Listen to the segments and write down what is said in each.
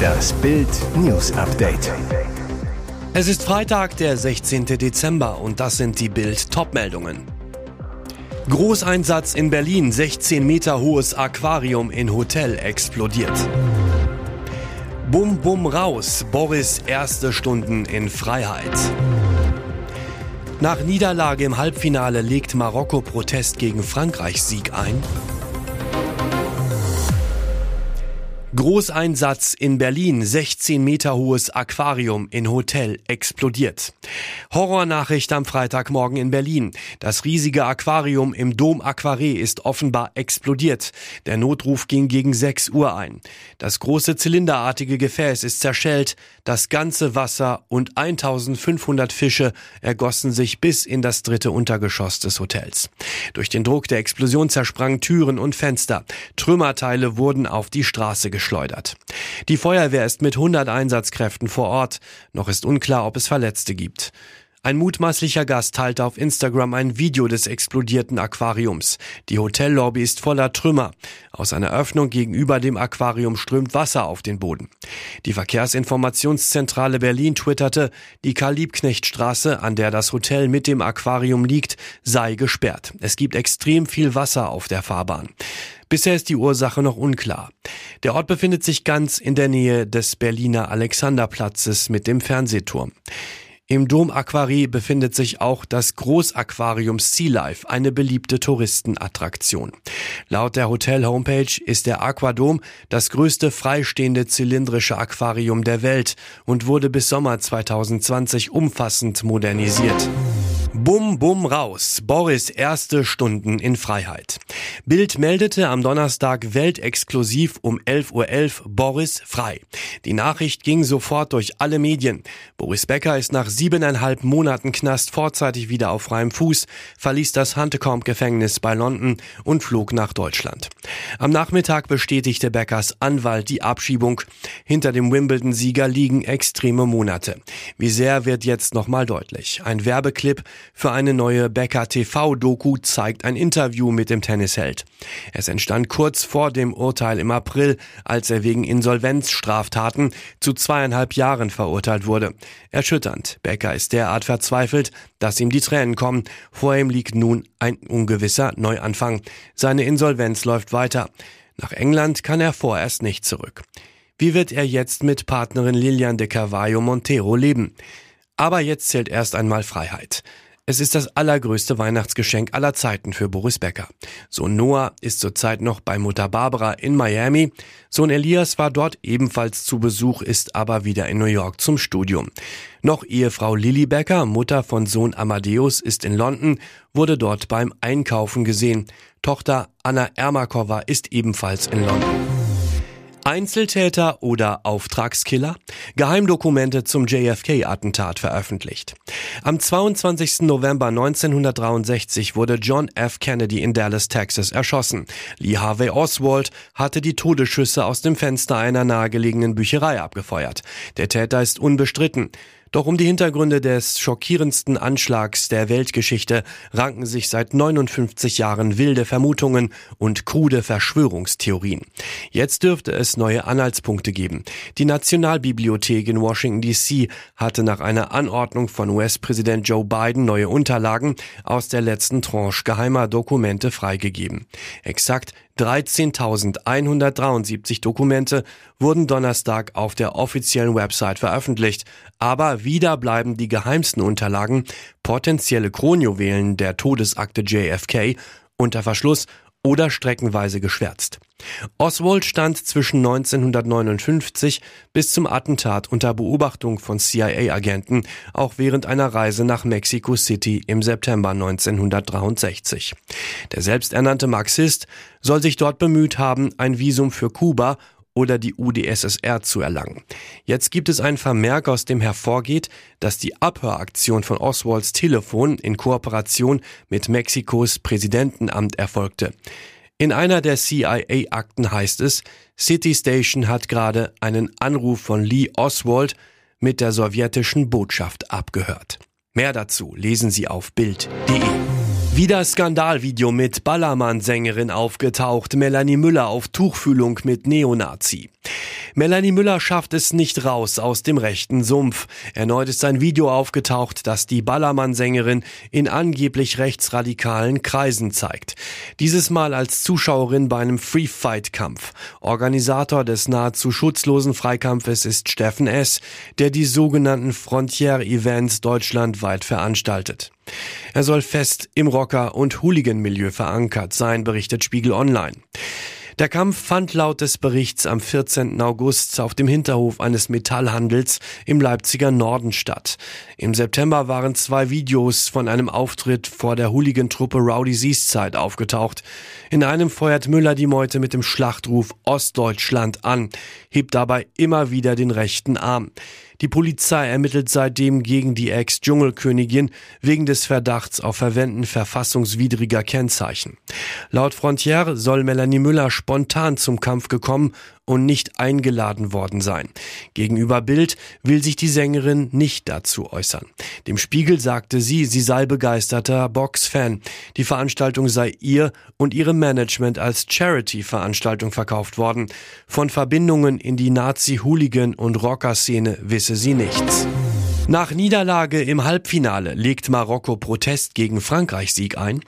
Das Bild News Update. Es ist Freitag, der 16. Dezember und das sind die Bild Topmeldungen. Großeinsatz in Berlin, 16 Meter hohes Aquarium in Hotel explodiert. Bum bum raus, Boris erste Stunden in Freiheit. Nach Niederlage im Halbfinale legt Marokko Protest gegen Frankreichs Sieg ein. Großeinsatz in Berlin, 16 Meter hohes Aquarium in Hotel explodiert. Horrornachricht am Freitagmorgen in Berlin. Das riesige Aquarium im Dom Aquaré ist offenbar explodiert. Der Notruf ging gegen 6 Uhr ein. Das große zylinderartige Gefäß ist zerschellt. Das ganze Wasser und 1500 Fische ergossen sich bis in das dritte Untergeschoss des Hotels. Durch den Druck der Explosion zersprangen Türen und Fenster. Trümmerteile wurden auf die Straße geschleudert. Die Feuerwehr ist mit 100 Einsatzkräften vor Ort. Noch ist unklar, ob es Verletzte gibt. Ein mutmaßlicher Gast teilte auf Instagram ein Video des explodierten Aquariums. Die Hotellobby ist voller Trümmer. Aus einer Öffnung gegenüber dem Aquarium strömt Wasser auf den Boden. Die Verkehrsinformationszentrale Berlin twitterte, die Karl-Liebknecht-Straße, an der das Hotel mit dem Aquarium liegt, sei gesperrt. Es gibt extrem viel Wasser auf der Fahrbahn. Bisher ist die Ursache noch unklar. Der Ort befindet sich ganz in der Nähe des Berliner Alexanderplatzes mit dem Fernsehturm. Im Dom Aquarie befindet sich auch das Großaquarium Sea Life, eine beliebte Touristenattraktion. Laut der Hotel-Homepage ist der Aquadom das größte freistehende zylindrische Aquarium der Welt und wurde bis Sommer 2020 umfassend modernisiert. Bum, bum, raus. Boris erste Stunden in Freiheit. Bild meldete am Donnerstag weltexklusiv um 11.11 Uhr .11 Boris frei. Die Nachricht ging sofort durch alle Medien. Boris Becker ist nach siebeneinhalb Monaten Knast vorzeitig wieder auf freiem Fuß, verließ das Huntecombe-Gefängnis bei London und flog nach Deutschland. Am Nachmittag bestätigte Beckers Anwalt die Abschiebung. Hinter dem Wimbledon-Sieger liegen extreme Monate. Wie sehr wird jetzt nochmal deutlich. Ein Werbeclip für eine neue Becker TV-Doku zeigt ein Interview mit dem Tennisheld. Es entstand kurz vor dem Urteil im April, als er wegen Insolvenzstraftaten zu zweieinhalb Jahren verurteilt wurde. Erschütternd. Becker ist derart verzweifelt, dass ihm die Tränen kommen. Vor ihm liegt nun ein ungewisser Neuanfang. Seine Insolvenz läuft weiter. Nach England kann er vorerst nicht zurück. Wie wird er jetzt mit Partnerin Lilian de Carvalho Montero leben? Aber jetzt zählt erst einmal Freiheit. Es ist das allergrößte Weihnachtsgeschenk aller Zeiten für Boris Becker. Sohn Noah ist zurzeit noch bei Mutter Barbara in Miami. Sohn Elias war dort ebenfalls zu Besuch, ist aber wieder in New York zum Studium. Noch Ehefrau Lily Becker, Mutter von Sohn Amadeus, ist in London, wurde dort beim Einkaufen gesehen. Tochter Anna Ermakova ist ebenfalls in London. Einzeltäter oder Auftragskiller? Geheimdokumente zum JFK-Attentat veröffentlicht. Am 22. November 1963 wurde John F. Kennedy in Dallas, Texas erschossen. Lee Harvey Oswald hatte die Todesschüsse aus dem Fenster einer nahegelegenen Bücherei abgefeuert. Der Täter ist unbestritten. Doch um die Hintergründe des schockierendsten Anschlags der Weltgeschichte ranken sich seit 59 Jahren wilde Vermutungen und krude Verschwörungstheorien. Jetzt dürfte es neue Anhaltspunkte geben. Die Nationalbibliothek in Washington DC hatte nach einer Anordnung von US-Präsident Joe Biden neue Unterlagen aus der letzten Tranche geheimer Dokumente freigegeben. Exakt 13.173 Dokumente wurden Donnerstag auf der offiziellen Website veröffentlicht, aber wieder bleiben die geheimsten Unterlagen, potenzielle Kronjuwelen der Todesakte JFK, unter Verschluss oder streckenweise geschwärzt. Oswald stand zwischen 1959 bis zum Attentat unter Beobachtung von CIA-Agenten, auch während einer Reise nach Mexico City im September 1963. Der selbsternannte Marxist soll sich dort bemüht haben, ein Visum für Kuba oder die UdSSR zu erlangen. Jetzt gibt es einen Vermerk, aus dem hervorgeht, dass die Abhöraktion von Oswalds Telefon in Kooperation mit Mexikos Präsidentenamt erfolgte. In einer der CIA-Akten heißt es, City Station hat gerade einen Anruf von Lee Oswald mit der sowjetischen Botschaft abgehört. Mehr dazu lesen Sie auf Bild.de. Wieder Skandalvideo mit Ballermann-Sängerin aufgetaucht, Melanie Müller auf Tuchfühlung mit Neonazi. Melanie Müller schafft es nicht raus aus dem rechten Sumpf. Erneut ist ein Video aufgetaucht, das die Ballermann-Sängerin in angeblich rechtsradikalen Kreisen zeigt. Dieses Mal als Zuschauerin bei einem Free-Fight-Kampf. Organisator des nahezu schutzlosen Freikampfes ist Steffen S., der die sogenannten Frontier-Events deutschlandweit veranstaltet. Er soll fest im Rocker- und Hooligan-Milieu verankert sein, berichtet Spiegel Online. Der Kampf fand laut des Berichts am 14. August auf dem Hinterhof eines Metallhandels im Leipziger Norden statt. Im September waren zwei Videos von einem Auftritt vor der Hooligan-Truppe Rowdy Seaszeit aufgetaucht. In einem feuert Müller die Meute mit dem Schlachtruf Ostdeutschland an, hebt dabei immer wieder den rechten Arm. Die Polizei ermittelt seitdem gegen die Ex-Dschungelkönigin wegen des Verdachts auf Verwenden verfassungswidriger Kennzeichen. Laut Frontier soll Melanie Müller spontan zum Kampf gekommen und nicht eingeladen worden sein. Gegenüber Bild will sich die Sängerin nicht dazu äußern. Dem Spiegel sagte sie, sie sei begeisterter Box-Fan. Die Veranstaltung sei ihr und ihrem Management als Charity-Veranstaltung verkauft worden. Von Verbindungen in die Nazi-Hooligan- und Rocker-Szene wisse sie nichts. Nach Niederlage im Halbfinale legt Marokko Protest gegen Frankreich Sieg ein.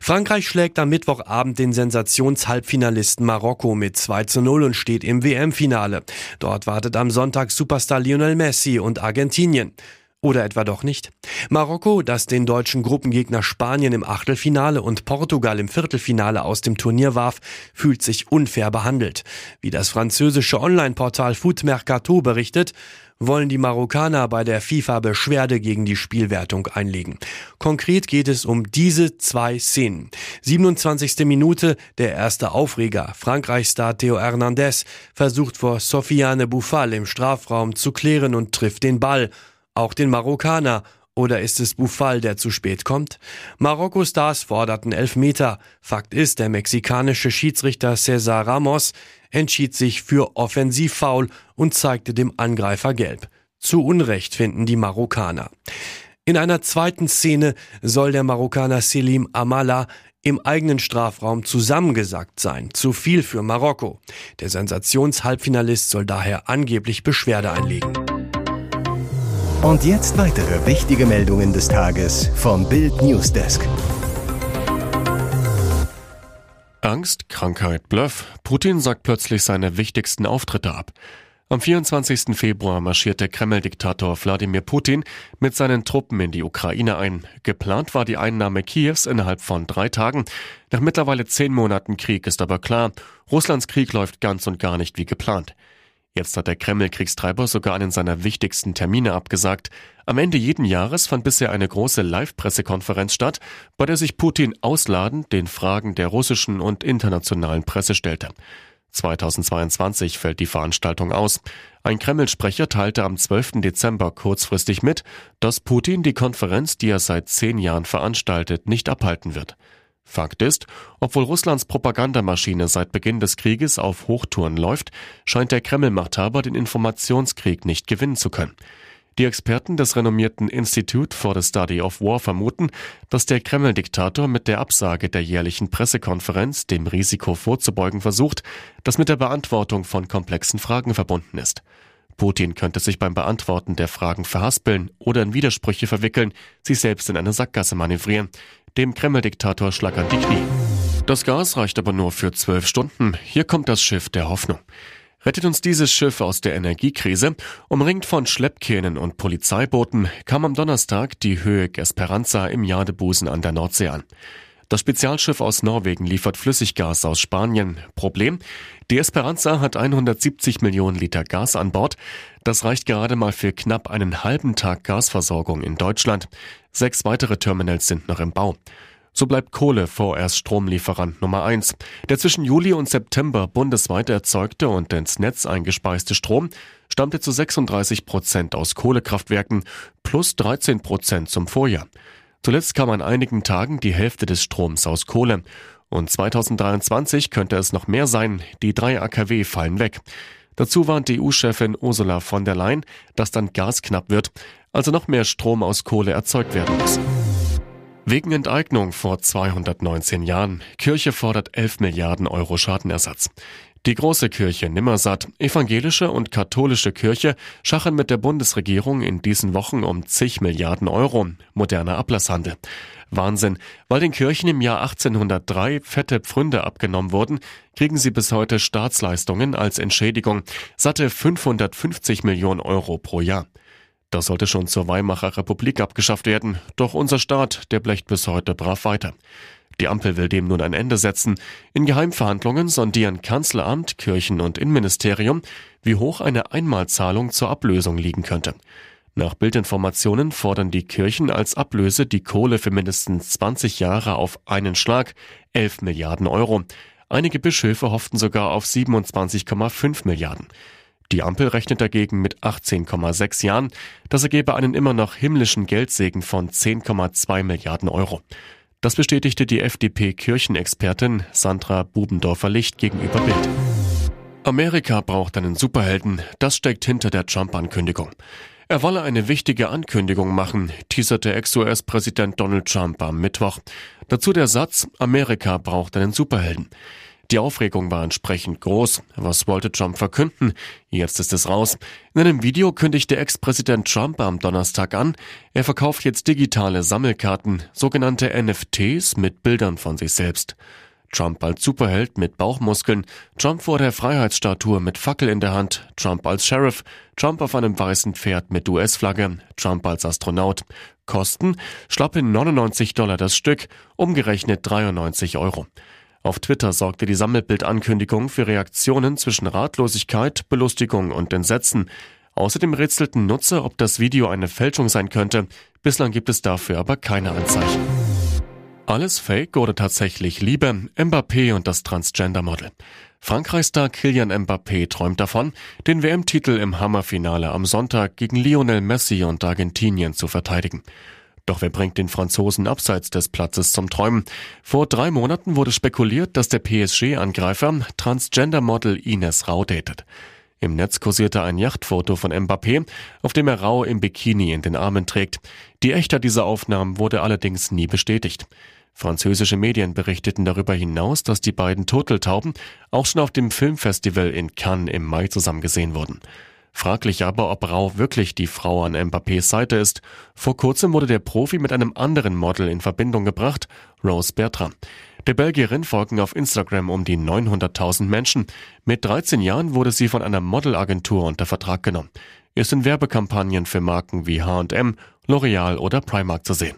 Frankreich schlägt am Mittwochabend den Sensationshalbfinalisten Marokko mit 2 zu 0 und steht im WM-Finale. Dort wartet am Sonntag Superstar Lionel Messi und Argentinien. Oder etwa doch nicht? Marokko, das den deutschen Gruppengegner Spanien im Achtelfinale und Portugal im Viertelfinale aus dem Turnier warf, fühlt sich unfair behandelt. Wie das französische Online-Portal Foot Mercato berichtet, wollen die Marokkaner bei der FIFA Beschwerde gegen die Spielwertung einlegen. Konkret geht es um diese zwei Szenen. 27. Minute, der erste Aufreger. Frankreichs-Star Theo Hernandez versucht vor Sofiane Bouffal im Strafraum zu klären und trifft den Ball. Auch den Marokkaner oder ist es Bufal, der zu spät kommt? Marokko-Stars forderten Elfmeter. Fakt ist, der mexikanische Schiedsrichter Cesar Ramos entschied sich für Offensivfoul und zeigte dem Angreifer gelb. Zu Unrecht finden die Marokkaner. In einer zweiten Szene soll der Marokkaner Selim Amala im eigenen Strafraum zusammengesackt sein. Zu viel für Marokko. Der Sensationshalbfinalist soll daher angeblich Beschwerde einlegen. Und jetzt weitere wichtige Meldungen des Tages vom Bild Newsdesk. Angst, Krankheit, Bluff. Putin sagt plötzlich seine wichtigsten Auftritte ab. Am 24. Februar marschierte Kreml-Diktator Wladimir Putin mit seinen Truppen in die Ukraine ein. Geplant war die Einnahme Kiews innerhalb von drei Tagen. Nach mittlerweile zehn Monaten Krieg ist aber klar, Russlands Krieg läuft ganz und gar nicht wie geplant. Jetzt hat der Kreml-Kriegstreiber sogar einen seiner wichtigsten Termine abgesagt. Am Ende jeden Jahres fand bisher eine große Live-Pressekonferenz statt, bei der sich Putin ausladend den Fragen der russischen und internationalen Presse stellte. 2022 fällt die Veranstaltung aus. Ein Kreml-Sprecher teilte am 12. Dezember kurzfristig mit, dass Putin die Konferenz, die er seit zehn Jahren veranstaltet, nicht abhalten wird. Fakt ist, obwohl Russlands Propagandamaschine seit Beginn des Krieges auf Hochtouren läuft, scheint der Kreml-Machthaber den Informationskrieg nicht gewinnen zu können. Die Experten des renommierten Institute for the Study of War vermuten, dass der Kreml-Diktator mit der Absage der jährlichen Pressekonferenz dem Risiko vorzubeugen versucht, das mit der Beantwortung von komplexen Fragen verbunden ist. Putin könnte sich beim Beantworten der Fragen verhaspeln oder in Widersprüche verwickeln, sich selbst in eine Sackgasse manövrieren. Dem Kreml-Diktator schlackern die Knie. Das Gas reicht aber nur für zwölf Stunden. Hier kommt das Schiff der Hoffnung. Rettet uns dieses Schiff aus der Energiekrise? Umringt von Schleppkähnen und Polizeibooten kam am Donnerstag die Höhe Esperanza im Jadebusen an der Nordsee an. Das Spezialschiff aus Norwegen liefert Flüssiggas aus Spanien. Problem? Die Esperanza hat 170 Millionen Liter Gas an Bord. Das reicht gerade mal für knapp einen halben Tag Gasversorgung in Deutschland. Sechs weitere Terminals sind noch im Bau. So bleibt Kohle vorerst Stromlieferant Nummer eins. Der zwischen Juli und September bundesweit erzeugte und ins Netz eingespeiste Strom stammte zu 36 Prozent aus Kohlekraftwerken plus 13 Prozent zum Vorjahr. Zuletzt kam an einigen Tagen die Hälfte des Stroms aus Kohle. Und 2023 könnte es noch mehr sein. Die drei AKW fallen weg. Dazu warnt EU-Chefin Ursula von der Leyen, dass dann Gas knapp wird, also noch mehr Strom aus Kohle erzeugt werden muss. Wegen Enteignung vor 219 Jahren. Kirche fordert 11 Milliarden Euro Schadenersatz. Die große Kirche Nimmersatt, evangelische und katholische Kirche schachen mit der Bundesregierung in diesen Wochen um zig Milliarden Euro. Moderner Ablasshandel. Wahnsinn. Weil den Kirchen im Jahr 1803 fette Pfründe abgenommen wurden, kriegen sie bis heute Staatsleistungen als Entschädigung. Satte 550 Millionen Euro pro Jahr. Das sollte schon zur Weimarer Republik abgeschafft werden, doch unser Staat, der blecht bis heute brav weiter. Die Ampel will dem nun ein Ende setzen. In Geheimverhandlungen sondieren Kanzleramt, Kirchen- und Innenministerium, wie hoch eine Einmalzahlung zur Ablösung liegen könnte. Nach Bildinformationen fordern die Kirchen als Ablöse die Kohle für mindestens 20 Jahre auf einen Schlag, 11 Milliarden Euro. Einige Bischöfe hofften sogar auf 27,5 Milliarden. Die Ampel rechnet dagegen mit 18,6 Jahren. Das ergebe einen immer noch himmlischen Geldsegen von 10,2 Milliarden Euro. Das bestätigte die FDP-Kirchenexpertin Sandra Bubendorfer-Licht gegenüber Bild. Amerika braucht einen Superhelden. Das steckt hinter der Trump-Ankündigung. Er wolle eine wichtige Ankündigung machen, teaserte Ex-US-Präsident Donald Trump am Mittwoch. Dazu der Satz, Amerika braucht einen Superhelden. Die Aufregung war entsprechend groß. Was wollte Trump verkünden? Jetzt ist es raus. In einem Video kündigte Ex-Präsident Trump am Donnerstag an, er verkauft jetzt digitale Sammelkarten, sogenannte NFTs mit Bildern von sich selbst. Trump als Superheld mit Bauchmuskeln, Trump vor der Freiheitsstatue mit Fackel in der Hand, Trump als Sheriff, Trump auf einem weißen Pferd mit US-Flagge, Trump als Astronaut. Kosten schlappe 99 Dollar das Stück, umgerechnet 93 Euro. Auf Twitter sorgte die Sammelbildankündigung für Reaktionen zwischen Ratlosigkeit, Belustigung und Entsetzen. Außerdem rätselten Nutzer, ob das Video eine Fälschung sein könnte. Bislang gibt es dafür aber keine Anzeichen. Alles Fake oder tatsächlich Liebe? Mbappé und das Transgender-Model. Frankreichstar Kylian Mbappé träumt davon, den WM-Titel im Hammerfinale am Sonntag gegen Lionel Messi und Argentinien zu verteidigen. Doch wer bringt den Franzosen abseits des Platzes zum Träumen? Vor drei Monaten wurde spekuliert, dass der PSG-Angreifer Transgender-Model Ines Rau datet. Im Netz kursierte ein Yachtfoto von Mbappé, auf dem er Rau im Bikini in den Armen trägt. Die Echtheit dieser Aufnahmen wurde allerdings nie bestätigt. Französische Medien berichteten darüber hinaus, dass die beiden Turteltauben auch schon auf dem Filmfestival in Cannes im Mai zusammen gesehen wurden. Fraglich aber, ob Rau wirklich die Frau an Mbappés Seite ist. Vor kurzem wurde der Profi mit einem anderen Model in Verbindung gebracht, Rose Bertram. Der Belgierin folgen auf Instagram um die 900.000 Menschen. Mit 13 Jahren wurde sie von einer Modelagentur unter Vertrag genommen. Ist in Werbekampagnen für Marken wie H&M, L'Oreal oder Primark zu sehen.